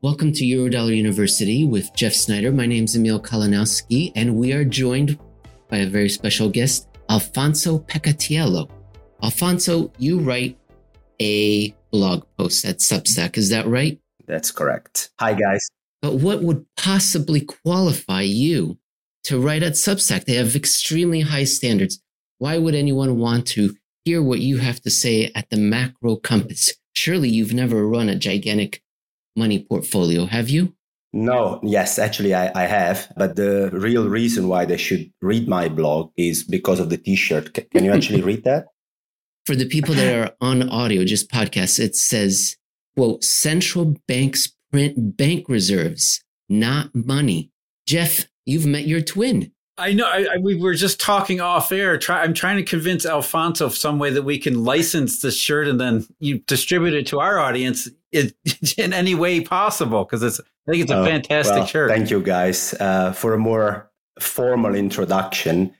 Welcome to Eurodollar University with Jeff Snider. My name is Emil Kalinowski, and we are joined by a very special guest, Alfonso Peccatiello. Alfonso, you write a blog post at Substack, is that right? That's correct. Hi, guys. But what would possibly qualify you to write at Substack? They have extremely high standards. Why would anyone want to hear what you have to say at the macro compass? Surely you've never run a gigantic money portfolio, have you? No, yes, actually, I, I have. But the real reason why they should read my blog is because of the t shirt. C- can you actually read that? For the people that are on audio, just podcasts, it says, quote, central banks print bank reserves, not money. Jeff, you've met your twin. I know. I, I, we were just talking off air. Try, I'm trying to convince Alfonso of some way that we can license this shirt and then you distribute it to our audience in, in any way possible because it's. I think it's a oh, fantastic well, shirt. Thank you, guys. Uh, for a more formal introduction,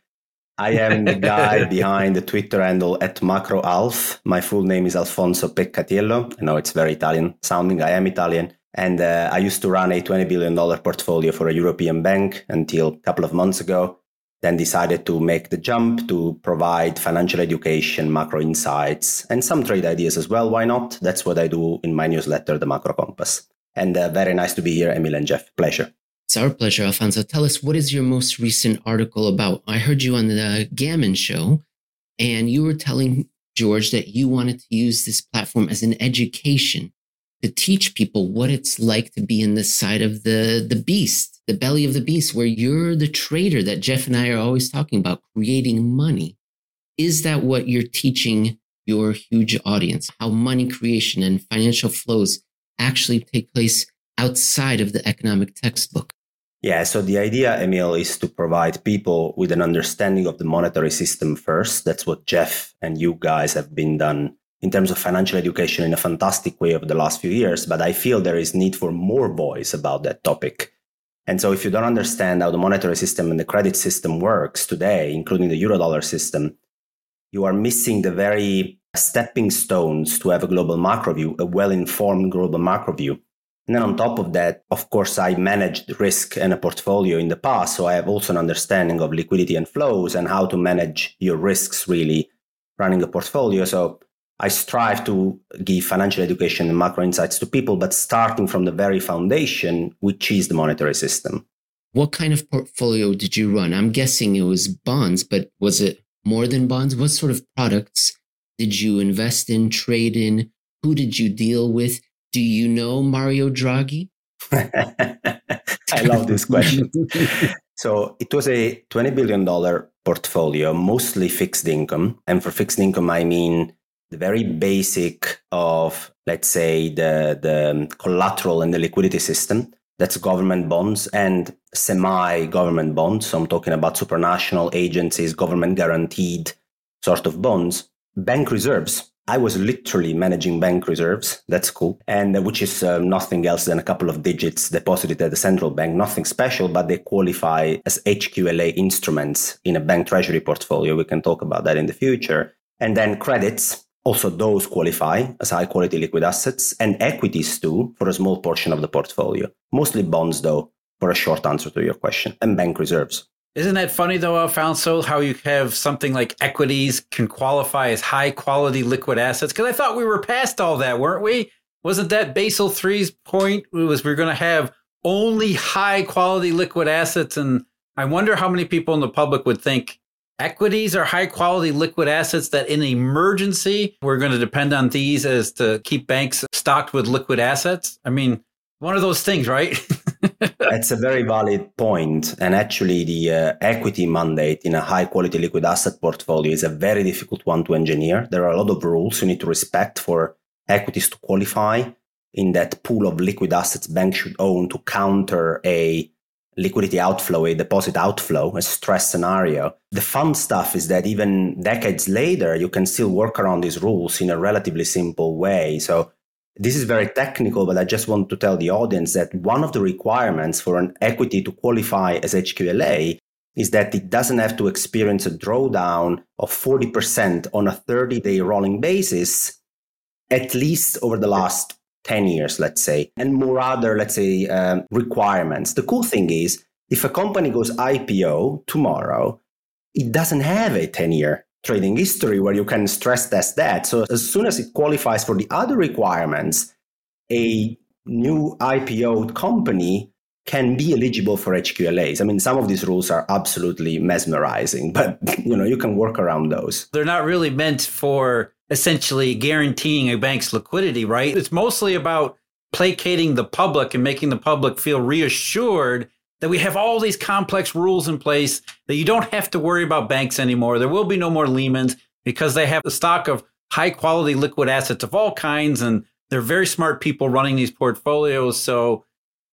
I am the guy behind the Twitter handle at MacroAlf. My full name is Alfonso Peccatiello. I know it's very Italian sounding. I am Italian. And uh, I used to run a $20 billion portfolio for a European bank until a couple of months ago. Then decided to make the jump to provide financial education, macro insights, and some trade ideas as well. Why not? That's what I do in my newsletter, The Macro Compass. And uh, very nice to be here, Emil and Jeff. Pleasure. It's our pleasure, Alfonso. Tell us, what is your most recent article about? I heard you on the Gammon show, and you were telling George that you wanted to use this platform as an education to teach people what it's like to be in the side of the the beast, the belly of the beast, where you're the trader that Jeff and I are always talking about, creating money. Is that what you're teaching your huge audience? How money creation and financial flows actually take place outside of the economic textbook? Yeah, so the idea, Emil, is to provide people with an understanding of the monetary system first. That's what Jeff and you guys have been done in terms of financial education in a fantastic way over the last few years, but I feel there is need for more voice about that topic. And so if you don't understand how the monetary system and the credit system works today, including the eurodollar system, you are missing the very stepping stones to have a global macro view, a well-informed global macro view. And then on top of that, of course, I managed risk and a portfolio in the past. So I have also an understanding of liquidity and flows and how to manage your risks really running a portfolio. So I strive to give financial education and macro insights to people, but starting from the very foundation, which is the monetary system. What kind of portfolio did you run? I'm guessing it was bonds, but was it more than bonds? What sort of products did you invest in, trade in? Who did you deal with? Do you know Mario Draghi? I love this question. so it was a $20 billion portfolio, mostly fixed income. And for fixed income, I mean the very basic of, let's say, the, the collateral and the liquidity system. That's government bonds and semi government bonds. So I'm talking about supranational agencies, government guaranteed sort of bonds. Bank reserves. I was literally managing bank reserves. That's cool. And uh, which is uh, nothing else than a couple of digits deposited at the central bank. Nothing special, but they qualify as HQLA instruments in a bank treasury portfolio. We can talk about that in the future. And then credits, also, those qualify as high quality liquid assets and equities too for a small portion of the portfolio. Mostly bonds, though, for a short answer to your question, and bank reserves. Isn't that funny, though, Alfonso, how you have something like equities can qualify as high quality liquid assets? Because I thought we were past all that, weren't we? Wasn't that Basel III's point? It was we we're going to have only high quality liquid assets. And I wonder how many people in the public would think Equities are high quality liquid assets that in emergency, we're going to depend on these as to keep banks stocked with liquid assets. I mean, one of those things, right? That's a very valid point. And actually, the uh, equity mandate in a high quality liquid asset portfolio is a very difficult one to engineer. There are a lot of rules you need to respect for equities to qualify in that pool of liquid assets banks should own to counter a liquidity outflow, a deposit outflow, a stress scenario. The fun stuff is that even decades later, you can still work around these rules in a relatively simple way. So this is very technical, but I just want to tell the audience that one of the requirements for an equity to qualify as HQLA is that it doesn't have to experience a drawdown of 40% on a 30 day rolling basis, at least over the last 10 years, let's say, and more other, let's say, um, requirements. The cool thing is, if a company goes IPO tomorrow, it doesn't have a 10 year trading history where you can stress test that. So as soon as it qualifies for the other requirements, a new IPO company can be eligible for HQLAs. I mean, some of these rules are absolutely mesmerizing, but you know, you can work around those. They're not really meant for essentially guaranteeing a bank's liquidity, right? It's mostly about placating the public and making the public feel reassured that we have all these complex rules in place that you don't have to worry about banks anymore. There will be no more Lehman's because they have a stock of high quality liquid assets of all kinds and they're very smart people running these portfolios. So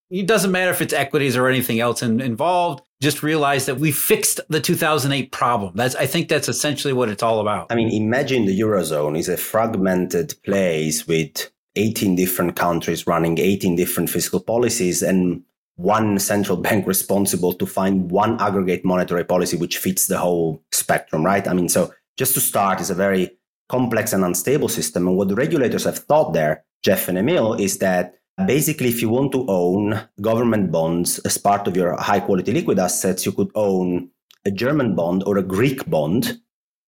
it doesn't matter if it's equities or anything else involved. Just realize that we fixed the 2008 problem. That's I think that's essentially what it's all about. I mean, imagine the eurozone is a fragmented place with 18 different countries running 18 different fiscal policies and one central bank responsible to find one aggregate monetary policy which fits the whole spectrum, right? I mean, so just to start is a very complex and unstable system. And what the regulators have thought there, Jeff and Emil, is that basically if you want to own government bonds as part of your high quality liquid assets, you could own a German bond or a Greek bond,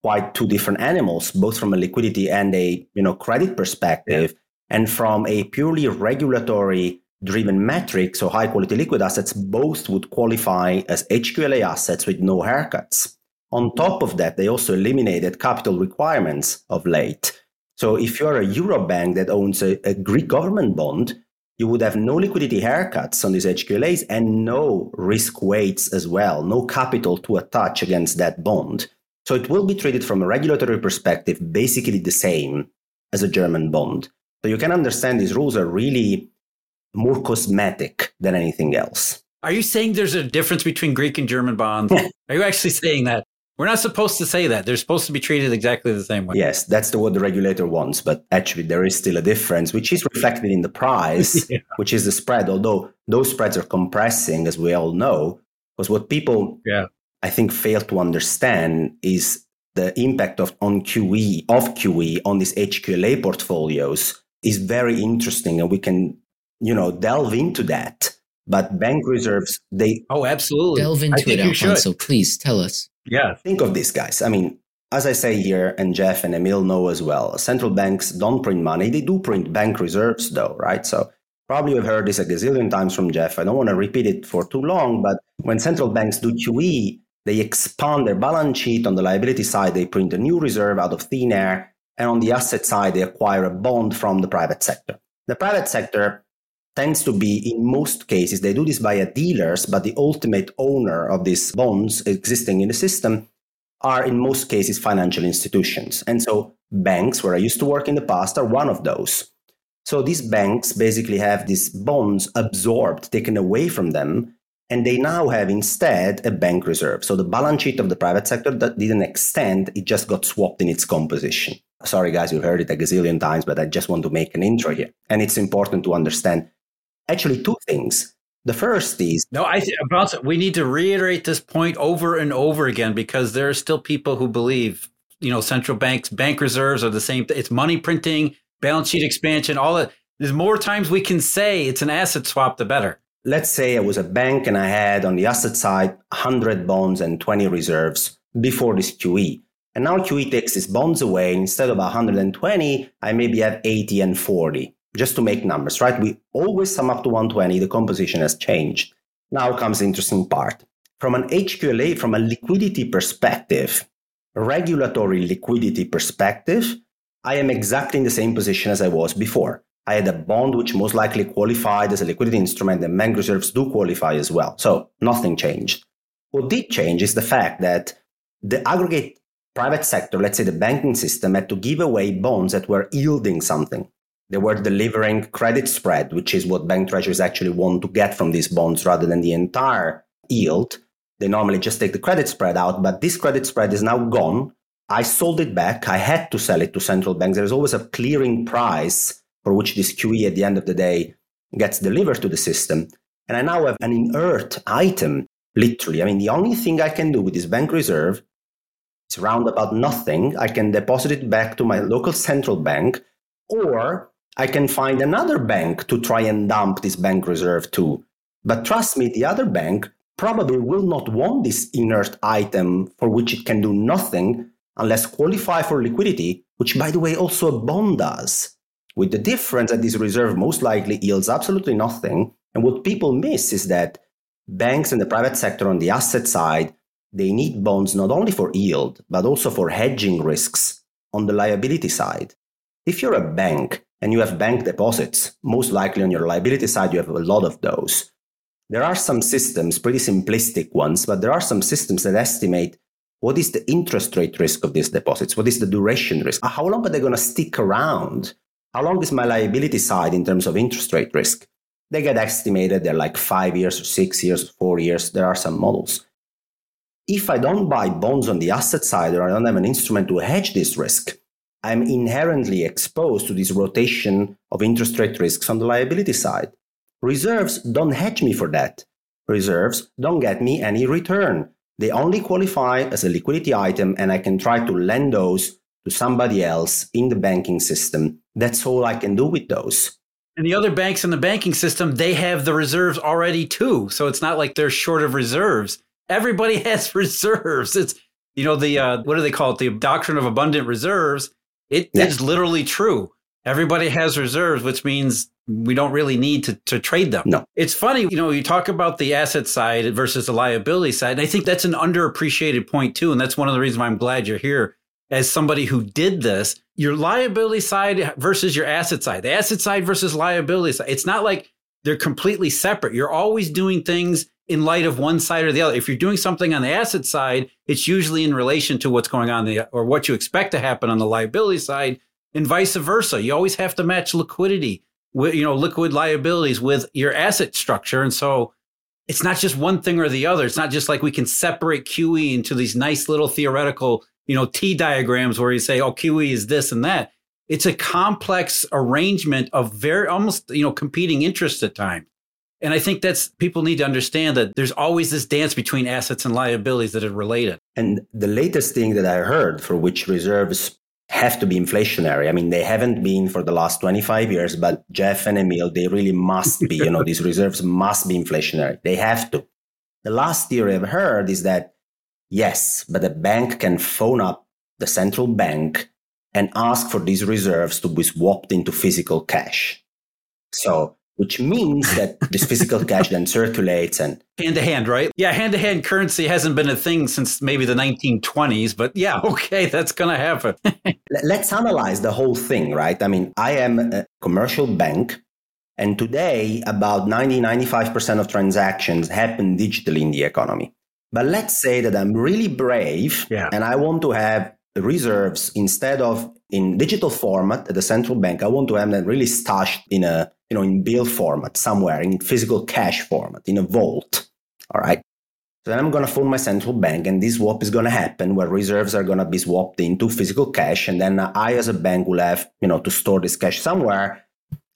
quite two different animals, both from a liquidity and a you know credit perspective. Yeah. And from a purely regulatory driven metric, so high quality liquid assets, both would qualify as HQLA assets with no haircuts. On top of that, they also eliminated capital requirements of late. So if you're a Eurobank that owns a, a Greek government bond, you would have no liquidity haircuts on these HQLAs and no risk weights as well, no capital to attach against that bond. So it will be treated from a regulatory perspective basically the same as a German bond. So you can understand these rules are really more cosmetic than anything else. Are you saying there's a difference between Greek and German bonds? are you actually saying that? We're not supposed to say that. They're supposed to be treated exactly the same way. Yes, that's the what the regulator wants, but actually there is still a difference, which is reflected in the price, yeah. which is the spread. Although those spreads are compressing, as we all know, because what people, yeah. I think, fail to understand is the impact of on QE of QE on these HQLA portfolios is very interesting, and we can you know, delve into that. But bank reserves, they oh, absolutely delve into it, Alfonso. Please tell us. Yeah, think of this, guys. I mean, as I say here, and Jeff and Emil know as well, central banks don't print money. They do print bank reserves, though, right? So probably you've heard this a gazillion times from Jeff. I don't want to repeat it for too long, but when central banks do QE, they expand their balance sheet. On the liability side, they print a new reserve out of thin air. And on the asset side, they acquire a bond from the private sector. The private sector tends to be in most cases they do this via dealers but the ultimate owner of these bonds existing in the system are in most cases financial institutions. And so banks where i used to work in the past are one of those. So these banks basically have these bonds absorbed taken away from them and they now have instead a bank reserve. So the balance sheet of the private sector that didn't extend it just got swapped in its composition. Sorry guys you've heard it a gazillion times but i just want to make an intro here. And it's important to understand actually two things. The first is no. I th- we need to reiterate this point over and over again because there are still people who believe you know central banks bank reserves are the same. It's money printing, balance sheet expansion, all that. There's more times we can say it's an asset swap, the better. Let's say I was a bank and I had on the asset side 100 bonds and 20 reserves before this QE. And now QE takes these bonds away. Instead of 120, I maybe have 80 and 40 just to make numbers, right? We always sum up to 120. The composition has changed. Now comes the interesting part. From an HQLA, from a liquidity perspective, regulatory liquidity perspective, I am exactly in the same position as I was before. I had a bond which most likely qualified as a liquidity instrument, and bank reserves do qualify as well. So nothing changed. What did change is the fact that the aggregate private sector, let's say the banking system, had to give away bonds that were yielding something. They were delivering credit spread, which is what bank treasuries actually want to get from these bonds rather than the entire yield. They normally just take the credit spread out, but this credit spread is now gone. I sold it back. I had to sell it to central banks. There's always a clearing price for which this QE at the end of the day gets delivered to the system. And I now have an inert item, literally. I mean, the only thing I can do with this bank reserve is round about nothing. I can deposit it back to my local central bank or I can find another bank to try and dump this bank reserve to. But trust me, the other bank probably will not want this inert item for which it can do nothing unless qualify for liquidity, which by the way also a bond does. With the difference that this reserve most likely yields absolutely nothing. And what people miss is that banks and the private sector on the asset side, they need bonds not only for yield, but also for hedging risks on the liability side. If you're a bank and you have bank deposits, most likely on your liability side, you have a lot of those. There are some systems, pretty simplistic ones, but there are some systems that estimate what is the interest rate risk of these deposits? What is the duration risk? How long are they going to stick around? How long is my liability side in terms of interest rate risk? They get estimated, they're like five years or six years, or four years. There are some models. If I don't buy bonds on the asset side or I don't have an instrument to hedge this risk, I'm inherently exposed to this rotation of interest rate risks on the liability side. Reserves don't hedge me for that. Reserves don't get me any return. They only qualify as a liquidity item, and I can try to lend those to somebody else in the banking system. That's all I can do with those. And the other banks in the banking system, they have the reserves already too. So it's not like they're short of reserves. Everybody has reserves. It's, you know, the, uh, what do they call it? The doctrine of abundant reserves. It yeah. is literally true. Everybody has reserves, which means we don't really need to, to trade them. No. It's funny, you know, you talk about the asset side versus the liability side. And I think that's an underappreciated point too. And that's one of the reasons why I'm glad you're here as somebody who did this, your liability side versus your asset side, the asset side versus liability side. It's not like they're completely separate. You're always doing things in light of one side or the other. If you're doing something on the asset side, it's usually in relation to what's going on the or what you expect to happen on the liability side, and vice versa. You always have to match liquidity with you know liquid liabilities with your asset structure, and so it's not just one thing or the other. It's not just like we can separate QE into these nice little theoretical you know, T diagrams where you say, oh, QE is this and that. It's a complex arrangement of very almost, you know, competing interests at times. And I think that's people need to understand that there's always this dance between assets and liabilities that are related. And the latest thing that I heard for which reserves have to be inflationary. I mean, they haven't been for the last 25 years, but Jeff and Emil, they really must be, you know, these reserves must be inflationary. They have to. The last theory I've heard is that Yes, but the bank can phone up the central bank and ask for these reserves to be swapped into physical cash. So, which means that this physical cash then circulates and hand to hand, right? Yeah, hand to hand currency hasn't been a thing since maybe the 1920s, but yeah, okay, that's going to happen. Let's analyze the whole thing, right? I mean, I am a commercial bank, and today about 90 95% of transactions happen digitally in the economy. But let's say that I'm really brave yeah. and I want to have reserves instead of in digital format at the central bank. I want to have them really stashed in a, you know, in bill format somewhere, in physical cash format, in a vault. All right. So then I'm going to phone my central bank and this swap is going to happen where reserves are going to be swapped into physical cash. And then I, as a bank, will have, you know, to store this cash somewhere.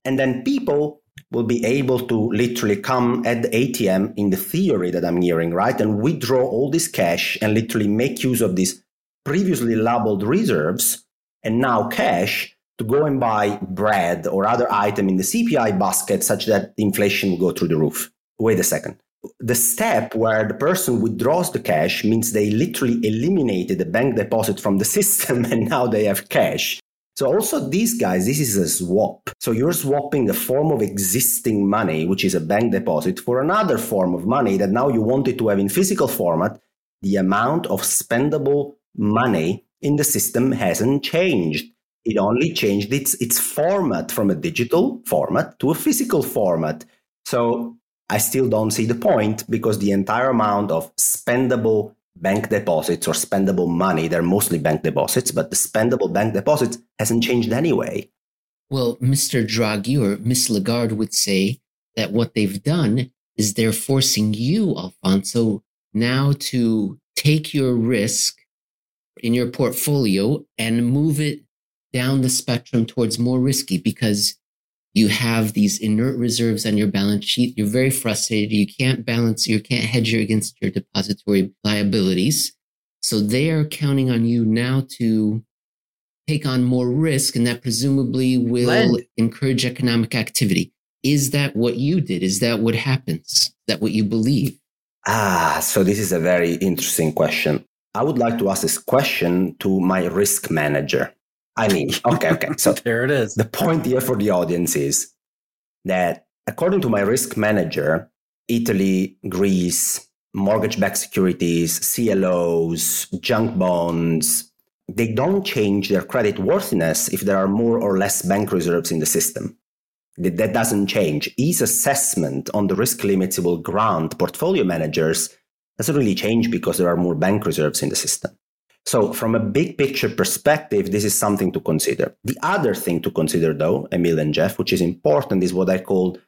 And then people will be able to literally come at the ATM in the theory that I'm hearing, right? And withdraw all this cash and literally make use of these previously labeled reserves and now cash to go and buy bread or other item in the CPI basket such that inflation will go through the roof. Wait a second. The step where the person withdraws the cash means they literally eliminated the bank deposit from the system and now they have cash. So also these guys, this is a swap. So you're swapping a form of existing money, which is a bank deposit, for another form of money that now you wanted to have in physical format. The amount of spendable money in the system hasn't changed. It only changed its, its format from a digital format to a physical format. So I still don't see the point because the entire amount of spendable bank deposits or spendable money. They're mostly bank deposits, but the spendable bank deposits hasn't changed anyway. Well, Mr. Draghi or Miss Lagarde would say that what they've done is they're forcing you, Alfonso, now to take your risk in your portfolio and move it down the spectrum towards more risky because you have these inert reserves on your balance sheet. You're very frustrated. You can't balance, you can't hedge against your depository liabilities. So they are counting on you now to take on more risk and that presumably will Lend. encourage economic activity. Is that what you did? Is that what happens? Is that what you believe? Ah, so this is a very interesting question. I would like to ask this question to my risk manager. I mean, okay, okay. So there it is. The point here for the audience is that according to my risk manager, Italy, Greece, mortgage backed securities, CLOs, junk bonds, they don't change their credit worthiness if there are more or less bank reserves in the system. That doesn't change. His assessment on the risk limits will grant portfolio managers doesn't really change because there are more bank reserves in the system. So, from a big picture perspective, this is something to consider. The other thing to consider, though, Emil and Jeff, which is important, is what I call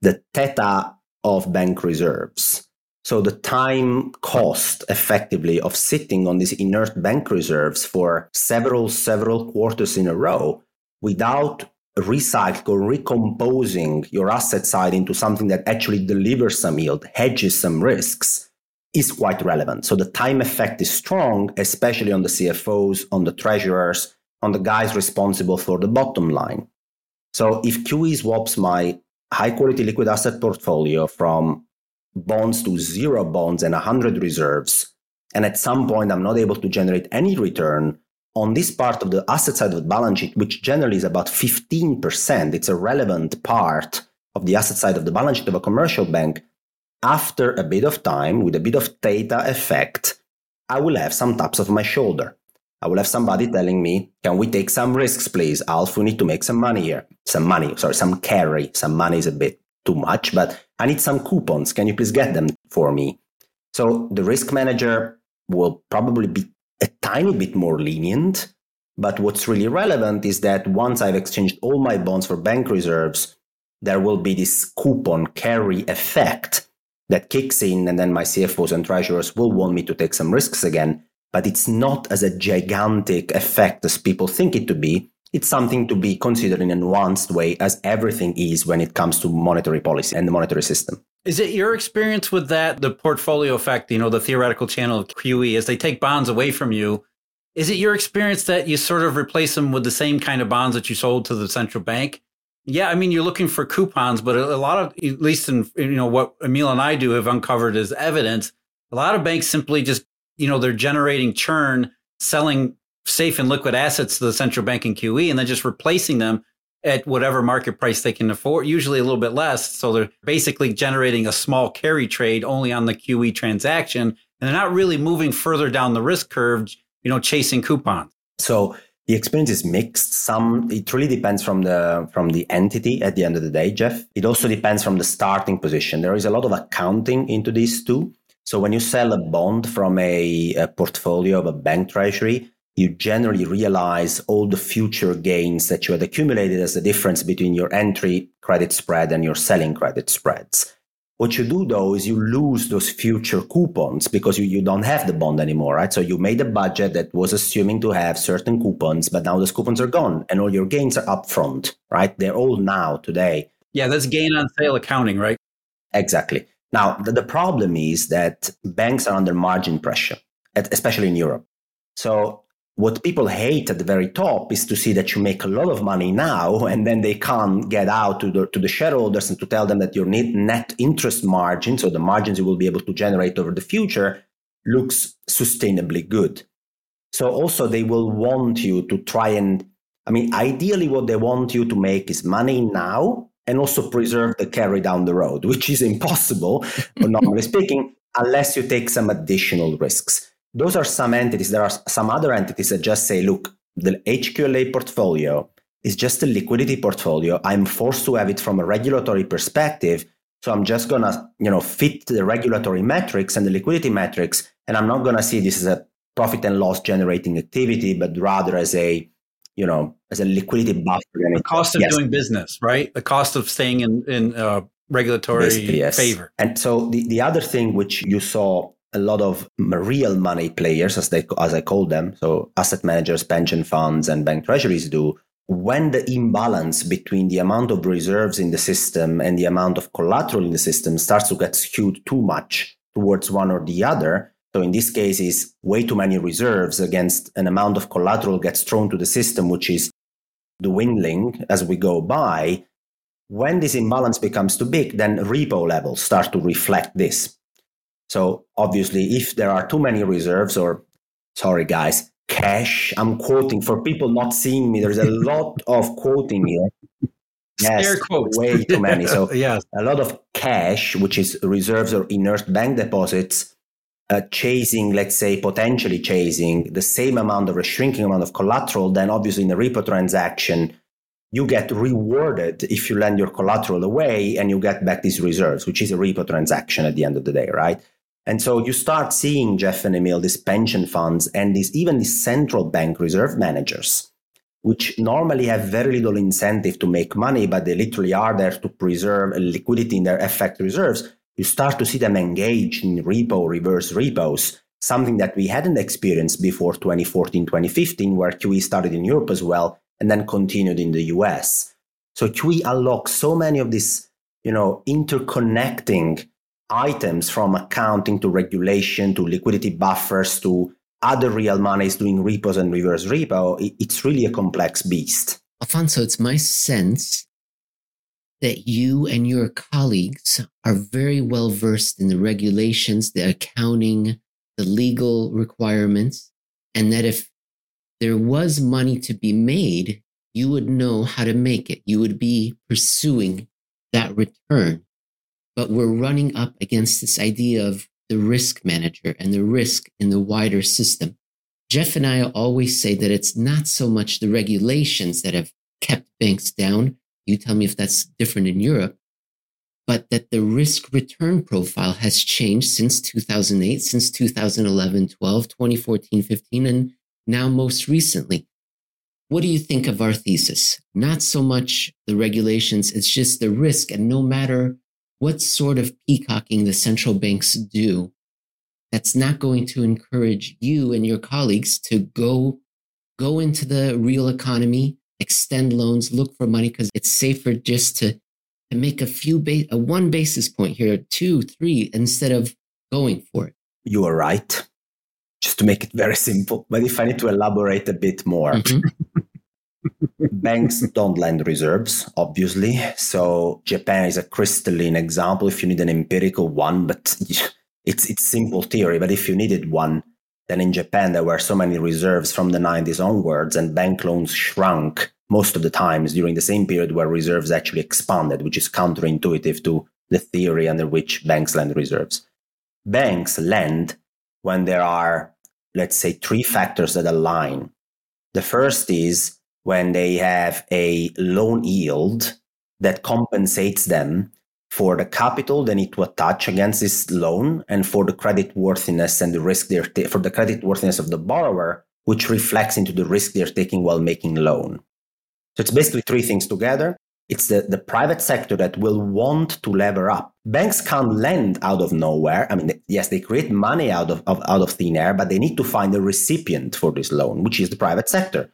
the theta of bank reserves. So, the time cost effectively of sitting on these inert bank reserves for several, several quarters in a row without recycling or recomposing your asset side into something that actually delivers some yield, hedges some risks is quite relevant. So the time effect is strong, especially on the CFOs, on the treasurers, on the guys responsible for the bottom line. So if QE swaps my high quality liquid asset portfolio from bonds to zero bonds and 100 reserves, and at some point I'm not able to generate any return on this part of the asset side of the balance sheet, which generally is about 15%, it's a relevant part of the asset side of the balance sheet of a commercial bank after a bit of time, with a bit of theta effect, I will have some taps of my shoulder. I will have somebody telling me, can we take some risks, please? Alf, we need to make some money here. Some money, sorry, some carry. Some money is a bit too much, but I need some coupons. Can you please get them for me? So the risk manager will probably be a tiny bit more lenient. But what's really relevant is that once I've exchanged all my bonds for bank reserves, there will be this coupon carry effect that kicks in, and then my CFOs and treasurers will want me to take some risks again. But it's not as a gigantic effect as people think it to be. It's something to be considered in a nuanced way, as everything is when it comes to monetary policy and the monetary system. Is it your experience with that, the portfolio effect, you know, the theoretical channel of QE, as they take bonds away from you? Is it your experience that you sort of replace them with the same kind of bonds that you sold to the central bank? Yeah, I mean, you're looking for coupons, but a lot of, at least in you know what Emil and I do have uncovered as evidence, a lot of banks simply just, you know, they're generating churn, selling safe and liquid assets to the central bank and QE, and then just replacing them at whatever market price they can afford, usually a little bit less. So they're basically generating a small carry trade only on the QE transaction, and they're not really moving further down the risk curve, you know, chasing coupons. So the experience is mixed. Some it really depends from the from the entity at the end of the day, Jeff. It also depends from the starting position. There is a lot of accounting into these too. So when you sell a bond from a, a portfolio of a bank treasury, you generally realize all the future gains that you had accumulated as the difference between your entry credit spread and your selling credit spreads. What you do though is you lose those future coupons because you, you don't have the bond anymore, right? So you made a budget that was assuming to have certain coupons, but now those coupons are gone and all your gains are upfront, right? They're all now today. Yeah, that's gain on sale accounting, right? Exactly. Now, the, the problem is that banks are under margin pressure, especially in Europe. So what people hate at the very top is to see that you make a lot of money now and then they can't get out to the, to the shareholders and to tell them that your net interest margin, so the margins you will be able to generate over the future, looks sustainably good. So also they will want you to try and, I mean, ideally what they want you to make is money now and also preserve the carry down the road, which is impossible, normally speaking, unless you take some additional risks. Those are some entities. There are some other entities that just say, look, the HQLA portfolio is just a liquidity portfolio. I'm forced to have it from a regulatory perspective. So I'm just going to, you know, fit the regulatory metrics and the liquidity metrics. And I'm not going to see this as a profit and loss generating activity, but rather as a, you know, as a liquidity buffer. The cost of yes. doing business, right? The cost of staying in, in uh, regulatory yes. favor. And so the, the other thing which you saw a lot of real money players, as they as I call them, so asset managers, pension funds, and bank treasuries do. When the imbalance between the amount of reserves in the system and the amount of collateral in the system starts to get skewed too much towards one or the other, So in this case, is way too many reserves against an amount of collateral gets thrown to the system, which is dwindling as we go by. When this imbalance becomes too big, then repo levels start to reflect this. So obviously, if there are too many reserves, or sorry guys, cash, I'm quoting for people not seeing me. There's a lot of quoting here. Yes, way too many. So yes. a lot of cash, which is reserves or inert bank deposits, uh, chasing, let's say, potentially chasing the same amount of a shrinking amount of collateral, then obviously in a repo transaction, you get rewarded if you lend your collateral away and you get back these reserves, which is a repo transaction at the end of the day, right? And so you start seeing Jeff and Emil, these pension funds and these even these central bank reserve managers, which normally have very little incentive to make money, but they literally are there to preserve liquidity in their FX reserves you start to see them engage in repo, reverse repos, something that we hadn't experienced before 2014, 2015, where QE started in Europe as well and then continued in the US. So QE unlocks so many of these, you know, interconnecting items from accounting to regulation to liquidity buffers to other real monies doing repos and reverse repo. It's really a complex beast. Alfonso, it's my sense that you and your colleagues are very well versed in the regulations, the accounting, the legal requirements, and that if there was money to be made, you would know how to make it. You would be pursuing that return. But we're running up against this idea of the risk manager and the risk in the wider system. Jeff and I always say that it's not so much the regulations that have kept banks down, you tell me if that's different in Europe, but that the risk return profile has changed since 2008, since 2011, 12, 2014, 15, and now most recently. What do you think of our thesis? Not so much the regulations, it's just the risk. And no matter what sort of peacocking the central banks do, that's not going to encourage you and your colleagues to go, go into the real economy, extend loans, look for money because it's safer just to, to make a few ba- a one basis point here, two, three, instead of going for it. You are right. Just to make it very simple. But if I need to elaborate a bit more, mm-hmm. Banks don't lend reserves, obviously. So Japan is a crystalline example if you need an empirical one, but it's it's simple theory. But if you needed one, then in Japan, there were so many reserves from the 90s onwards, and bank loans shrunk most of the times during the same period where reserves actually expanded, which is counterintuitive to the theory under which banks lend reserves. Banks lend when there are, let's say, three factors that align. The first is when they have a loan yield that compensates them for the capital they need to attach against this loan and for the credit worthiness and the risk they're ta- for the credit worthiness of the borrower which reflects into the risk they're taking while making loan. So it's basically three things together. It's the, the private sector that will want to lever up. Banks can't lend out of nowhere. I mean yes they create money out of, of out of thin air but they need to find a recipient for this loan which is the private sector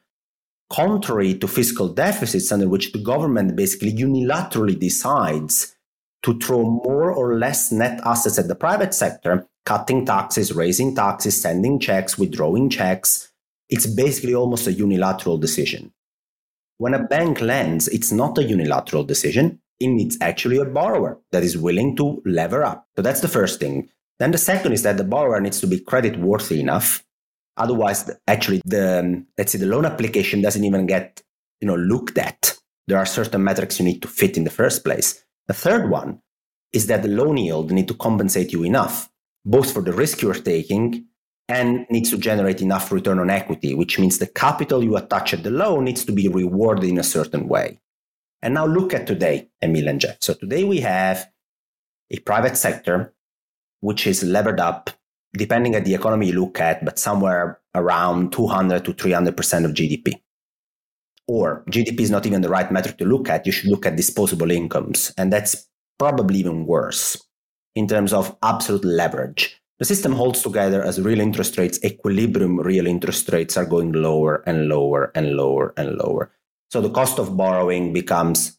contrary to fiscal deficits under which the government basically unilaterally decides to throw more or less net assets at the private sector, cutting taxes, raising taxes, sending checks, withdrawing checks. It's basically almost a unilateral decision. When a bank lends, it's not a unilateral decision. It needs actually a borrower that is willing to lever up. So that's the first thing. Then the second is that the borrower needs to be credit worthy enough. Otherwise, actually, the um, let's say the loan application doesn't even get you know looked at. There are certain metrics you need to fit in the first place. The third one is that the loan yield need to compensate you enough, both for the risk you're taking and needs to generate enough return on equity, which means the capital you attach at the loan needs to be rewarded in a certain way. And now look at today, Emil and Jeff. So today we have a private sector which is levered up, depending at the economy you look at, but somewhere around 200 to 300% of GDP or GDP is not even the right metric to look at. You should look at disposable incomes. And that's probably even worse in terms of absolute leverage. The system holds together as real interest rates, equilibrium real interest rates are going lower and lower and lower and lower. So the cost of borrowing becomes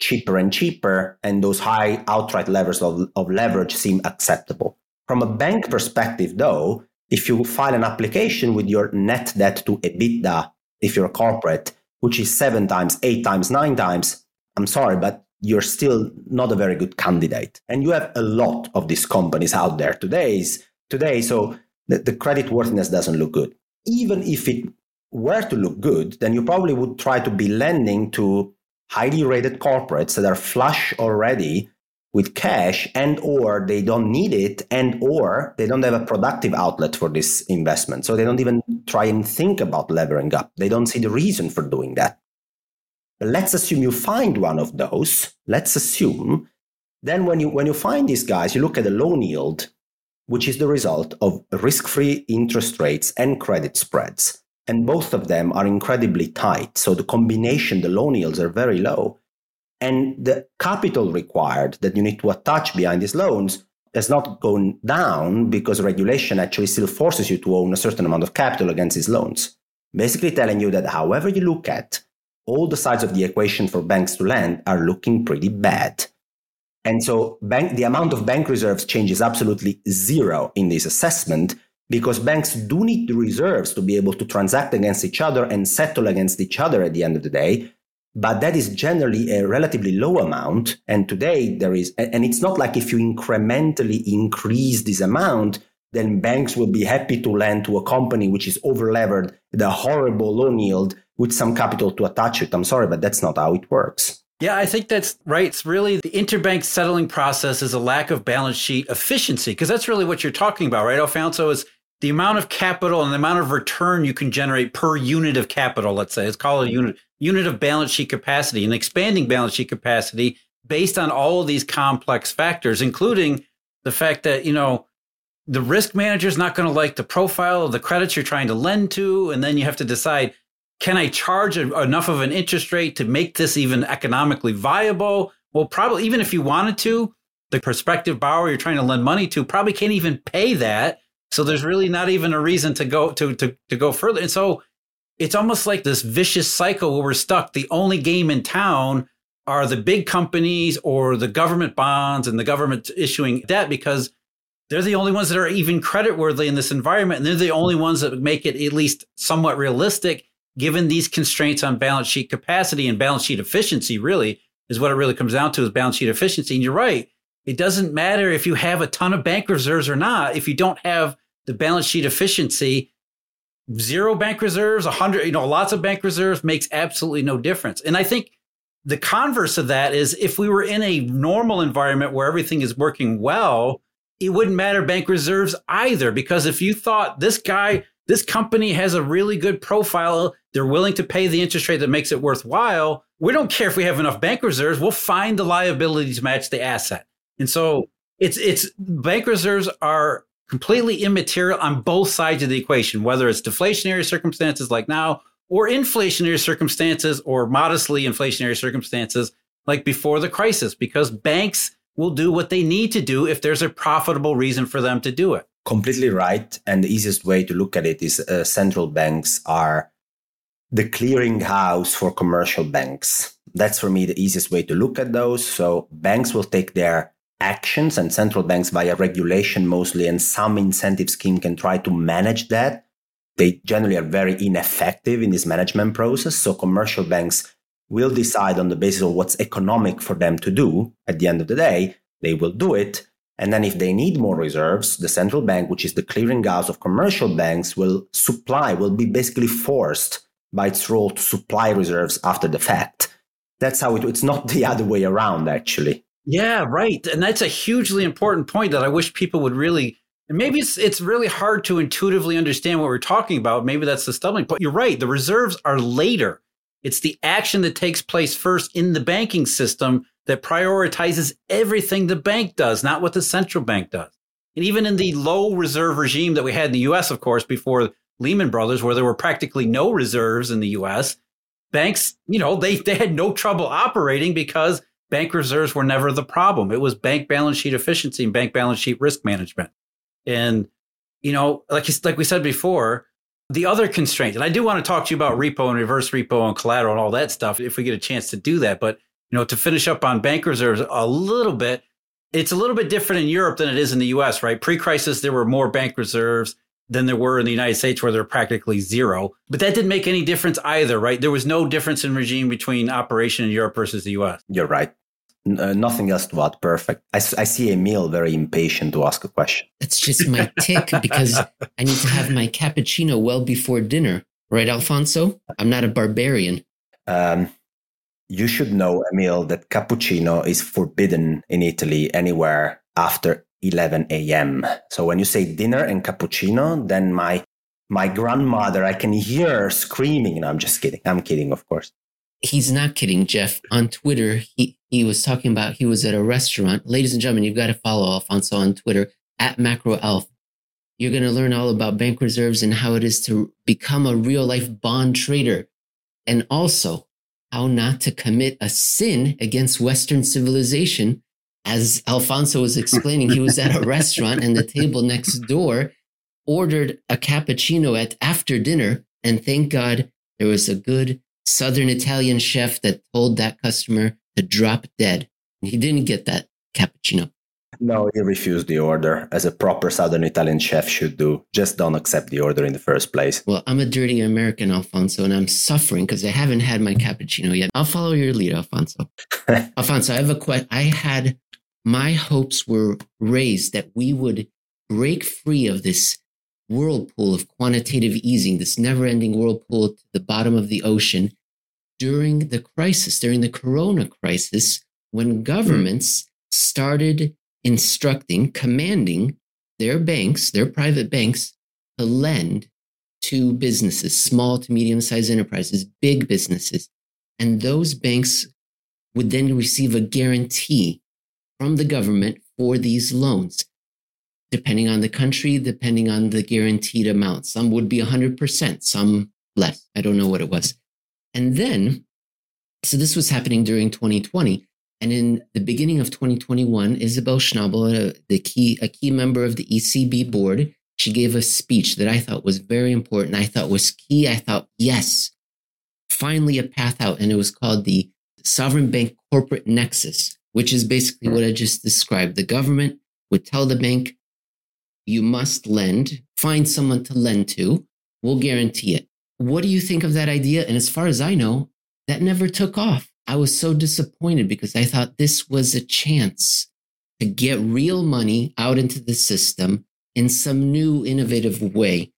cheaper and cheaper, and those high outright levels of, of leverage seem acceptable. From a bank perspective, though, if you file an application with your net debt to EBITDA, if you're a corporate, which is seven times, eight times, nine times, I'm sorry, but you're still not a very good candidate. And you have a lot of these companies out there today, today so the, the credit worthiness doesn't look good. Even if it were to look good, then you probably would try to be lending to highly rated corporates that are flush already with cash and or they don't need it and or they don't have a productive outlet for this investment. So they don't even try and think about levering up. They don't see the reason for doing that. But let's assume you find one of those. Let's assume. Then when you when you find these guys you look at the loan yield which is the result of risk-free interest rates and credit spreads. And both of them are incredibly tight. So the combination the loan yields are very low and the capital required that you need to attach behind these loans has not gone down because regulation actually still forces you to own a certain amount of capital against these loans. Basically, telling you that however you look at, all the sides of the equation for banks to lend are looking pretty bad. And so bank, the amount of bank reserves changes absolutely zero in this assessment because banks do need the reserves to be able to transact against each other and settle against each other at the end of the day but that is generally a relatively low amount. And today there is, and it's not like if you incrementally increase this amount, then banks will be happy to lend to a company which is overlevered, the horrible loan yield with some capital to attach it. I'm sorry, but that's not how it works. Yeah, I think that's right. It's really the interbank settling process is a lack of balance sheet efficiency because that's really what you're talking about, right, Alfonso? Is the amount of capital and the amount of return you can generate per unit of capital, let's say. It's called a unit unit of balance sheet capacity and expanding balance sheet capacity based on all of these complex factors, including the fact that, you know, the risk manager is not going to like the profile of the credits you're trying to lend to. And then you have to decide, can I charge a, enough of an interest rate to make this even economically viable? Well, probably even if you wanted to, the prospective borrower you're trying to lend money to probably can't even pay that. So there's really not even a reason to go to to to go further. And so it's almost like this vicious cycle where we're stuck. The only game in town are the big companies or the government bonds and the government issuing debt because they're the only ones that are even creditworthy in this environment. And they're the only ones that make it at least somewhat realistic given these constraints on balance sheet capacity and balance sheet efficiency, really, is what it really comes down to is balance sheet efficiency. And you're right. It doesn't matter if you have a ton of bank reserves or not. If you don't have the balance sheet efficiency, zero bank reserves, a hundred, you know, lots of bank reserves makes absolutely no difference. And I think the converse of that is if we were in a normal environment where everything is working well, it wouldn't matter bank reserves either. Because if you thought this guy, this company has a really good profile, they're willing to pay the interest rate that makes it worthwhile. We don't care if we have enough bank reserves. We'll find the liability to match the asset. And so it's it's bank reserves are completely immaterial on both sides of the equation, whether it's deflationary circumstances like now or inflationary circumstances or modestly inflationary circumstances like before the crisis, because banks will do what they need to do if there's a profitable reason for them to do it. Completely right. And the easiest way to look at it is uh, central banks are the clearinghouse for commercial banks. That's for me the easiest way to look at those. So banks will take their actions and central banks via regulation mostly and some incentive scheme can try to manage that. They generally are very ineffective in this management process so commercial banks will decide on the basis of what's economic for them to do. At the end of the day they will do it. And then if they need more reserves the central bank which is the clearinghouse of commercial banks will supply will be basically forced by its role to supply reserves after the fact. That's how it, it's not the other way around actually yeah, right. And that's a hugely important point that I wish people would really and maybe it's it's really hard to intuitively understand what we're talking about. Maybe that's the stumbling point. You're right. The reserves are later. It's the action that takes place first in the banking system that prioritizes everything the bank does, not what the central bank does. And even in the low reserve regime that we had in the US, of course, before Lehman Brothers, where there were practically no reserves in the US, banks, you know, they, they had no trouble operating because bank reserves were never the problem. It was bank balance sheet efficiency and bank balance sheet risk management. And, you know, like, like we said before, the other constraint, and I do want to talk to you about repo and reverse repo and collateral and all that stuff if we get a chance to do that. But, you know, to finish up on bank reserves a little bit, it's a little bit different in Europe than it is in the US, right? Pre crisis, there were more bank reserves than there were in the United States, where they're practically zero. But that didn't make any difference either, right? There was no difference in regime between operation in Europe versus the US. You're right. Uh, nothing else to add. Perfect. I, I see Emil very impatient to ask a question. That's just my tick because I need to have my cappuccino well before dinner. Right, Alfonso? I'm not a barbarian. Um, you should know, Emil, that cappuccino is forbidden in Italy anywhere after 11 a.m. So when you say dinner and cappuccino, then my my grandmother, I can hear her screaming. No, I'm just kidding. I'm kidding, of course. He's not kidding, Jeff. On Twitter, he, he was talking about he was at a restaurant. Ladies and gentlemen, you've got to follow Alfonso on Twitter at MacroAlf. You're going to learn all about bank reserves and how it is to become a real life bond trader. And also how not to commit a sin against Western civilization. As Alfonso was explaining, he was at a restaurant and the table next door ordered a cappuccino at after dinner. And thank God there was a good Southern Italian chef that told that customer to drop dead. He didn't get that cappuccino. No, he refused the order, as a proper Southern Italian chef should do. Just don't accept the order in the first place. Well, I'm a dirty American, Alfonso, and I'm suffering because I haven't had my cappuccino yet. I'll follow your lead, Alfonso. Alfonso, I have a question. I had my hopes were raised that we would break free of this whirlpool of quantitative easing, this never ending whirlpool to the bottom of the ocean during the crisis, during the corona crisis, when governments started instructing, commanding their banks, their private banks, to lend to businesses, small to medium sized enterprises, big businesses. And those banks would then receive a guarantee from the government for these loans, depending on the country, depending on the guaranteed amount. Some would be 100%, some less. I don't know what it was. And then, so this was happening during 2020. And in the beginning of 2021, Isabel Schnabel, the key, a key member of the ECB board, she gave a speech that I thought was very important. I thought was key. I thought, yes, finally a path out. And it was called the Sovereign Bank Corporate Nexus, which is basically what I just described. The government would tell the bank, you must lend, find someone to lend to, we'll guarantee it. What do you think of that idea? And as far as I know, that never took off. I was so disappointed because I thought this was a chance to get real money out into the system in some new innovative way.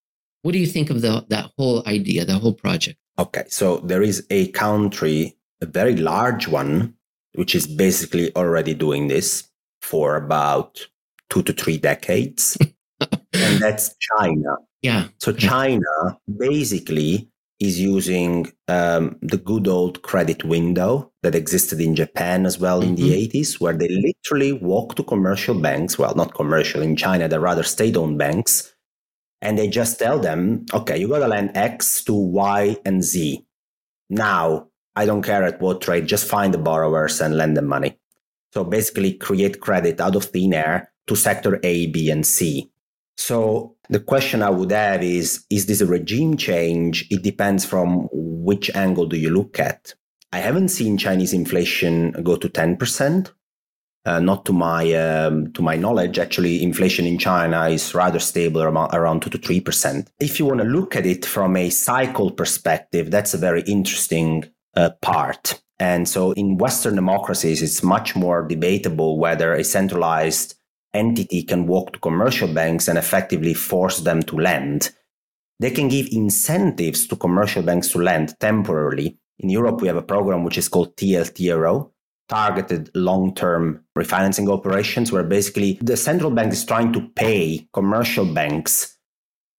What do you think of the, that whole idea, the whole project? Okay, so there is a country, a very large one, which is basically already doing this for about two to three decades, and that's China. Yeah. So China basically is using um, the good old credit window that existed in Japan as well in mm-hmm. the 80s, where they literally walk to commercial banks. Well, not commercial in China, they're rather state owned banks. And they just tell them, okay, you got to lend X to Y and Z. Now, I don't care at what rate, just find the borrowers and lend them money. So basically, create credit out of thin air to sector A, B, and C. So the question I would have is Is this a regime change? It depends from which angle do you look at. I haven't seen Chinese inflation go to 10%. Uh, not to my um, to my knowledge, actually, inflation in China is rather stable around, two to three percent. If you want to look at it from a cycle perspective, that's a very interesting uh, part. And so, in Western democracies, it's much more debatable whether a centralized entity can walk to commercial banks and effectively force them to lend. They can give incentives to commercial banks to lend temporarily. In Europe, we have a program which is called TLTRO, targeted long term refinancing operations, where basically the central bank is trying to pay commercial banks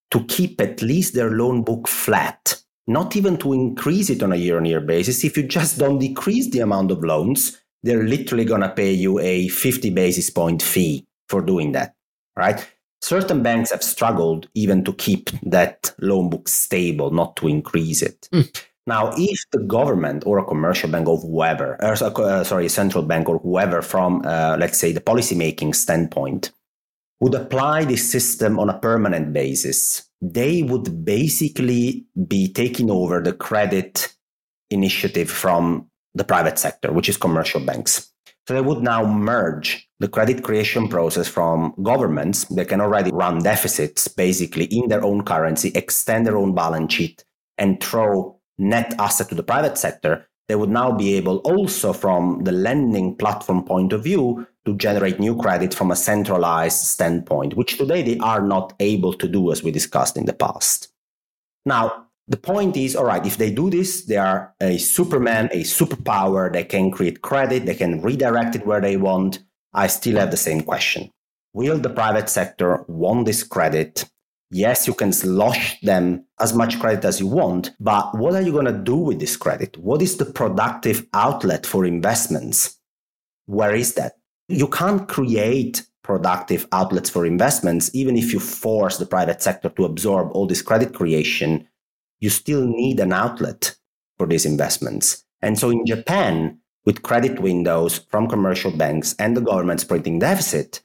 to keep at least their loan book flat, not even to increase it on a year on year basis. If you just don't decrease the amount of loans, they're literally going to pay you a 50 basis point fee for doing that, right? Certain banks have struggled even to keep that loan book stable, not to increase it. Mm. Now, if the government or a commercial bank or whoever, or, uh, sorry, a central bank or whoever from, uh, let's say, the policymaking standpoint, would apply this system on a permanent basis, they would basically be taking over the credit initiative from the private sector, which is commercial banks. So they would now merge the credit creation process from governments that can already run deficits basically in their own currency, extend their own balance sheet, and throw net asset to the private sector. They would now be able also from the lending platform point of view to generate new credit from a centralized standpoint, which today they are not able to do as we discussed in the past. Now, the point is all right if they do this they are a superman a superpower. They can create credit. They can redirect it where they want. I still have the same question. Will the private sector want this credit? Yes you can slosh them as much credit as you want but what are you going to do with this credit? What is the productive outlet for investments? Where is that? You can't create productive outlets for investments even if you force the private sector to absorb all this credit creation you still need an outlet for these investments. And so in Japan, with credit windows from commercial banks and the government's printing deficit,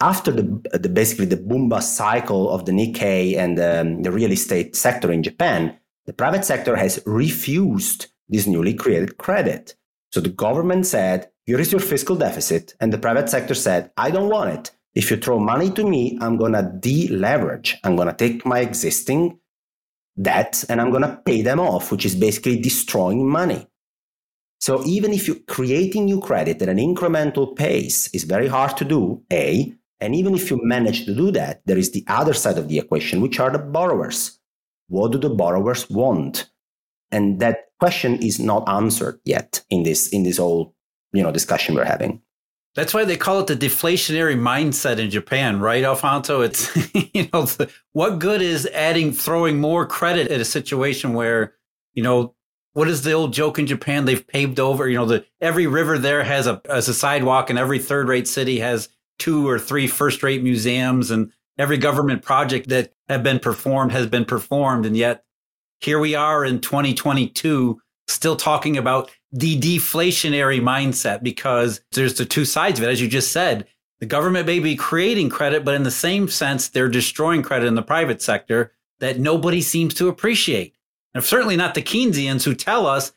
after the, the basically the boom bust cycle of the Nikkei and um, the real estate sector in Japan, the private sector has refused this newly created credit. So the government said, here is your fiscal deficit. And the private sector said, I don't want it. If you throw money to me, I'm going to deleverage. I'm going to take my existing debt and I'm going to pay them off, which is basically destroying money. So even if you're creating new credit at an incremental pace is very hard to do, A, and even if you manage to do that, there is the other side of the equation, which are the borrowers. What do the borrowers want? And that question is not answered yet in this in this whole you know discussion we're having. That's why they call it the deflationary mindset in Japan, right, Alfonso? It's, you know, what good is adding, throwing more credit at a situation where, you know, what is the old joke in Japan? They've paved over, you know, the every river there has a, has a sidewalk and every third rate city has two or three first rate museums and every government project that have been performed has been performed. And yet here we are in 2022 still talking about the deflationary mindset because there's the two sides of it. As you just said, the government may be creating credit, but in the same sense, they're destroying credit in the private sector that nobody seems to appreciate. And certainly not the Keynesians who tell us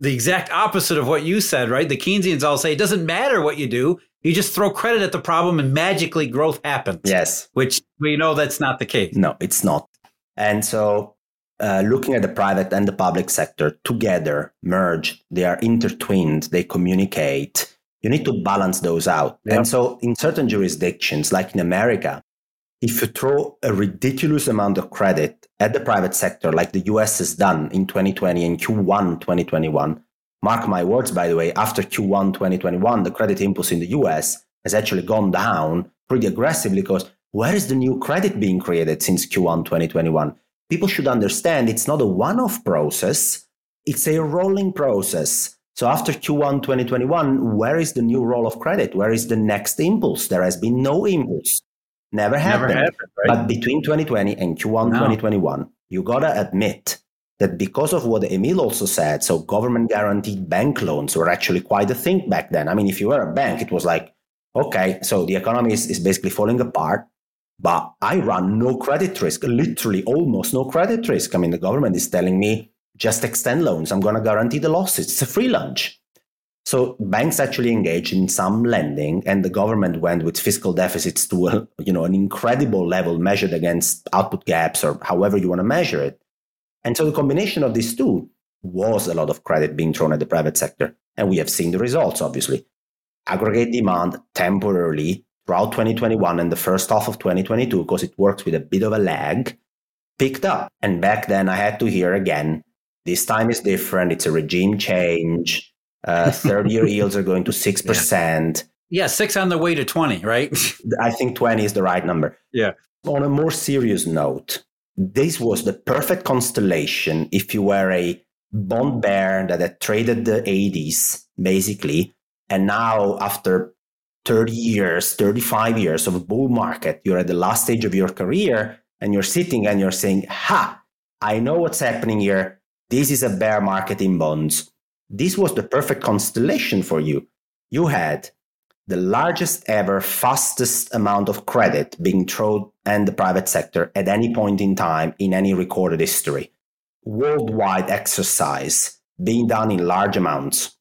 the exact opposite of what you said, right? The Keynesians all say it doesn't matter what you do. You just throw credit at the problem and magically growth happens. Yes. Which we know that's not the case. No, it's not. And so uh, looking at the private and the public sector together, merge, they are intertwined, they communicate. You need to balance those out. Yeah. And so, in certain jurisdictions, like in America, if you throw a ridiculous amount of credit at the private sector, like the US has done in 2020 and Q1 2021, mark my words, by the way, after Q1 2021, the credit impulse in the US has actually gone down pretty aggressively because where is the new credit being created since Q1 2021? People should understand it's not a one off process, it's a rolling process. So after Q1 2021, where is the new roll of credit? Where is the next impulse? There has been no impulse. Never happened. Never happened right? But between 2020 and Q1 no. 2021, you gotta admit that because of what Emil also said, so government guaranteed bank loans were actually quite a thing back then. I mean, if you were a bank, it was like, okay, so the economy is, is basically falling apart but I run no credit risk, literally almost no credit risk. I mean, the government is telling me just extend loans. I'm going to guarantee the losses. It's a free lunch. So banks actually engaged in some lending, and the government went with fiscal deficits to a, you know an incredible level measured against output gaps or however you want to measure it. And so the combination of these two was a lot of credit being thrown at the private sector, and we have seen the results. Obviously, aggregate demand temporarily throughout 2021 and the first half of 2022, because it works with a bit of a lag, picked up. And back then I had to hear again, this time is different. It's a regime change. Uh, 30 year yields are going to 6%. Yeah. yeah, six on the way to 20, right? I think 20 is the right number. Yeah. On a more serious note, this was the perfect constellation if you were a bond bear that had traded the 80s, basically. And now, after 30 years, 35 years of a bull market, you're at the last stage of your career and you're sitting and you're saying, Ha, I know what's happening here. This is a bear market in bonds. This was the perfect constellation for you. You had the largest ever, fastest amount of credit being thrown in the private sector at any point in time in any recorded history. Worldwide exercise being done in large amounts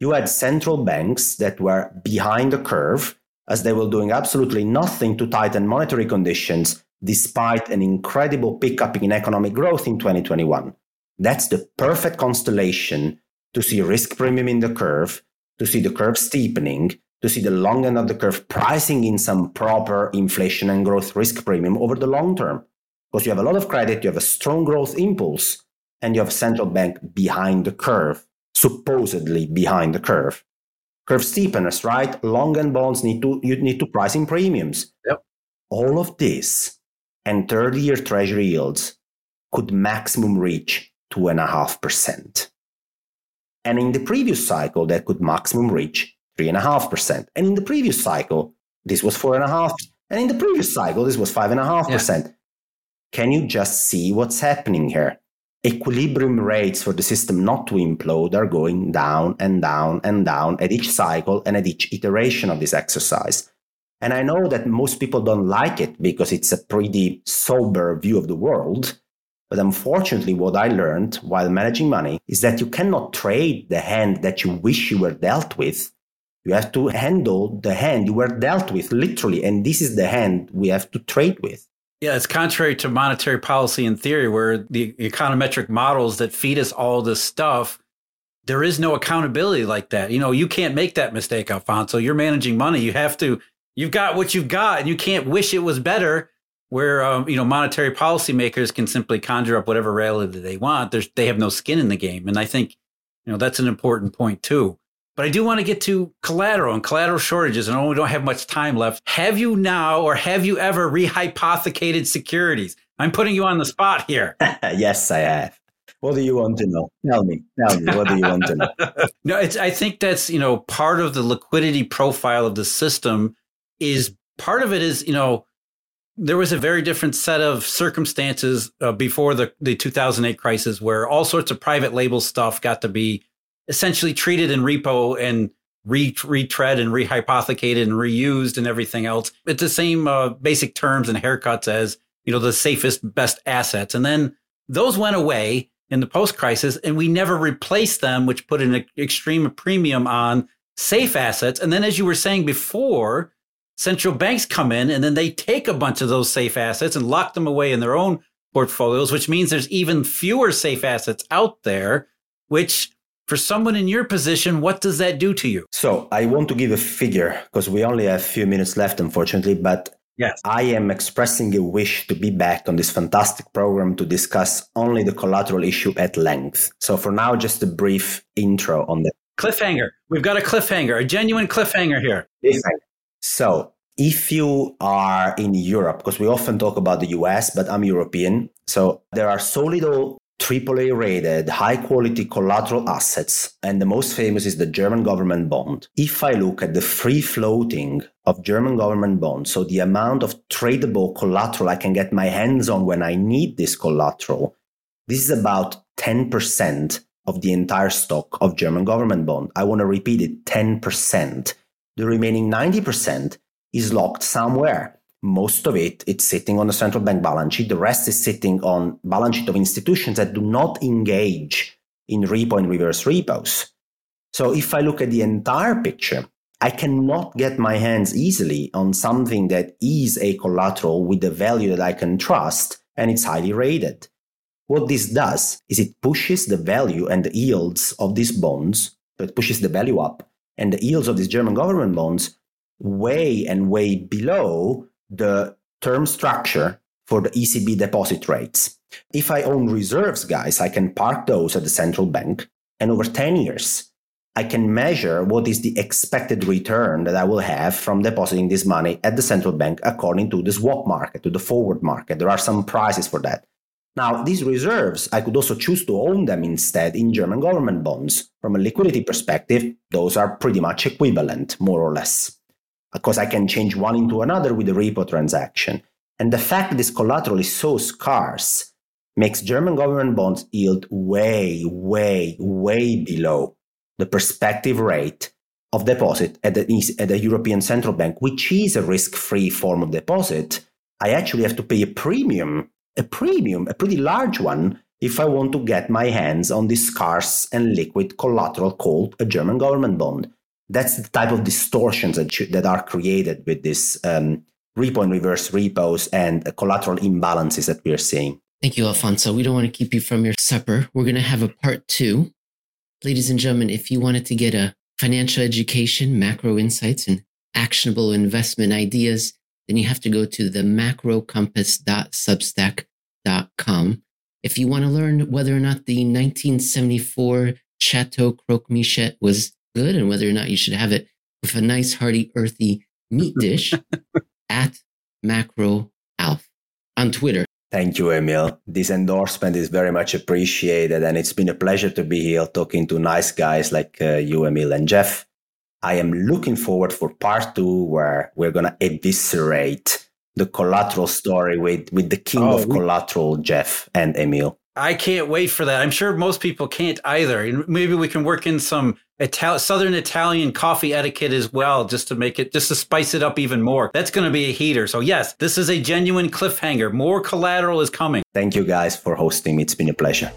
you had central banks that were behind the curve as they were doing absolutely nothing to tighten monetary conditions despite an incredible pickup in economic growth in 2021. That's the perfect constellation to see risk premium in the curve, to see the curve steepening, to see the long end of the curve pricing in some proper inflation and growth risk premium over the long term. Because you have a lot of credit, you have a strong growth impulse, and you have a central bank behind the curve, supposedly behind the curve. Curve steepness, right? Long end bonds need to you need to price in premiums. Yep. All of this and 30 year treasury yields could maximum reach 2.5%. And in the previous cycle, that could maximum reach 3.5%. And in the previous cycle, this was 4.5. And in the previous cycle, this was 5.5%. Can you just see what's happening here? Equilibrium rates for the system not to implode are going down and down and down at each cycle and at each iteration of this exercise. And I know that most people don't like it because it's a pretty sober view of the world. But unfortunately, what I learned while managing money is that you cannot trade the hand that you wish you were dealt with. You have to handle the hand you were dealt with, literally. And this is the hand we have to trade with. Yeah, it's contrary to monetary policy in theory, where the econometric models that feed us all this stuff, there is no accountability like that. You know, you can't make that mistake, Alfonso. You're managing money. You have to, you've got what you've got, and you can't wish it was better where um, you know monetary policymakers can simply conjure up whatever reality they want. There's they have no skin in the game, and I think you know that's an important point too. But I do want to get to collateral and collateral shortages, and I we don't have much time left. Have you now, or have you ever rehypothecated securities? I'm putting you on the spot here. yes, I have. What do you want to know? Tell me. Tell me. What do you want to know? no, it's. I think that's you know part of the liquidity profile of the system is part of it is you know there was a very different set of circumstances uh, before the, the 2008 crisis where all sorts of private label stuff got to be essentially treated in repo and re- retread and rehypothecated and reused and everything else. It's the same uh, basic terms and haircuts as, you know, the safest, best assets. And then those went away in the post crisis and we never replaced them, which put an extreme premium on safe assets. And then, as you were saying before, central banks come in and then they take a bunch of those safe assets and lock them away in their own portfolios, which means there's even fewer safe assets out there, which for someone in your position, what does that do to you? So I want to give a figure because we only have a few minutes left, unfortunately, but Yes. I am expressing a wish to be back on this fantastic program to discuss only the collateral issue at length. So for now, just a brief intro on that. Cliffhanger. We've got a cliffhanger, a genuine cliffhanger here. So, if you are in Europe, because we often talk about the US, but I'm European, so there are solid AAA rated, high quality collateral assets, and the most famous is the German government bond. If I look at the free floating of German government bonds, so the amount of tradable collateral I can get my hands on when I need this collateral, this is about 10% of the entire stock of German government bond. I want to repeat it 10%. The remaining 90% is locked somewhere. Most of it, it's sitting on the central bank balance sheet. The rest is sitting on balance sheet of institutions that do not engage in repo and reverse repos. So if I look at the entire picture, I cannot get my hands easily on something that is a collateral with a value that I can trust and it's highly rated. What this does is it pushes the value and the yields of these bonds, so it pushes the value up and the yields of these German government bonds way and way below the term structure for the ECB deposit rates. If I own reserves, guys, I can park those at the central bank, and over 10 years, I can measure what is the expected return that I will have from depositing this money at the central bank according to the swap market, to the forward market. There are some prices for that. Now, these reserves, I could also choose to own them instead in German government bonds. From a liquidity perspective, those are pretty much equivalent, more or less, because I can change one into another with a repo transaction. And the fact this collateral is so scarce makes German government bonds yield way, way, way below the perspective rate of deposit at the, at the European Central Bank, which is a risk free form of deposit. I actually have to pay a premium a premium, a pretty large one, if I want to get my hands on this scarce and liquid collateral called a German government bond. That's the type of distortions that, that are created with this um, repo and reverse repos and collateral imbalances that we are seeing. Thank you, Alfonso. We don't want to keep you from your supper. We're going to have a part two. Ladies and gentlemen, if you wanted to get a financial education, macro insights, and actionable investment ideas, then you have to go to the macrocompass.substack.com. If you want to learn whether or not the 1974 Chateau Croque Michotte was good and whether or not you should have it with a nice, hearty, earthy meat dish, at Macro Alf on Twitter. Thank you, Emil. This endorsement is very much appreciated, and it's been a pleasure to be here talking to nice guys like uh, you, Emil, and Jeff. I am looking forward for part two, where we're gonna eviscerate the collateral story with with the king oh, of collateral, Jeff and Emil. I can't wait for that. I'm sure most people can't either. And maybe we can work in some Ital- Southern Italian coffee etiquette as well, just to make it, just to spice it up even more. That's going to be a heater. So, yes, this is a genuine cliffhanger. More collateral is coming. Thank you guys for hosting me. It's been a pleasure.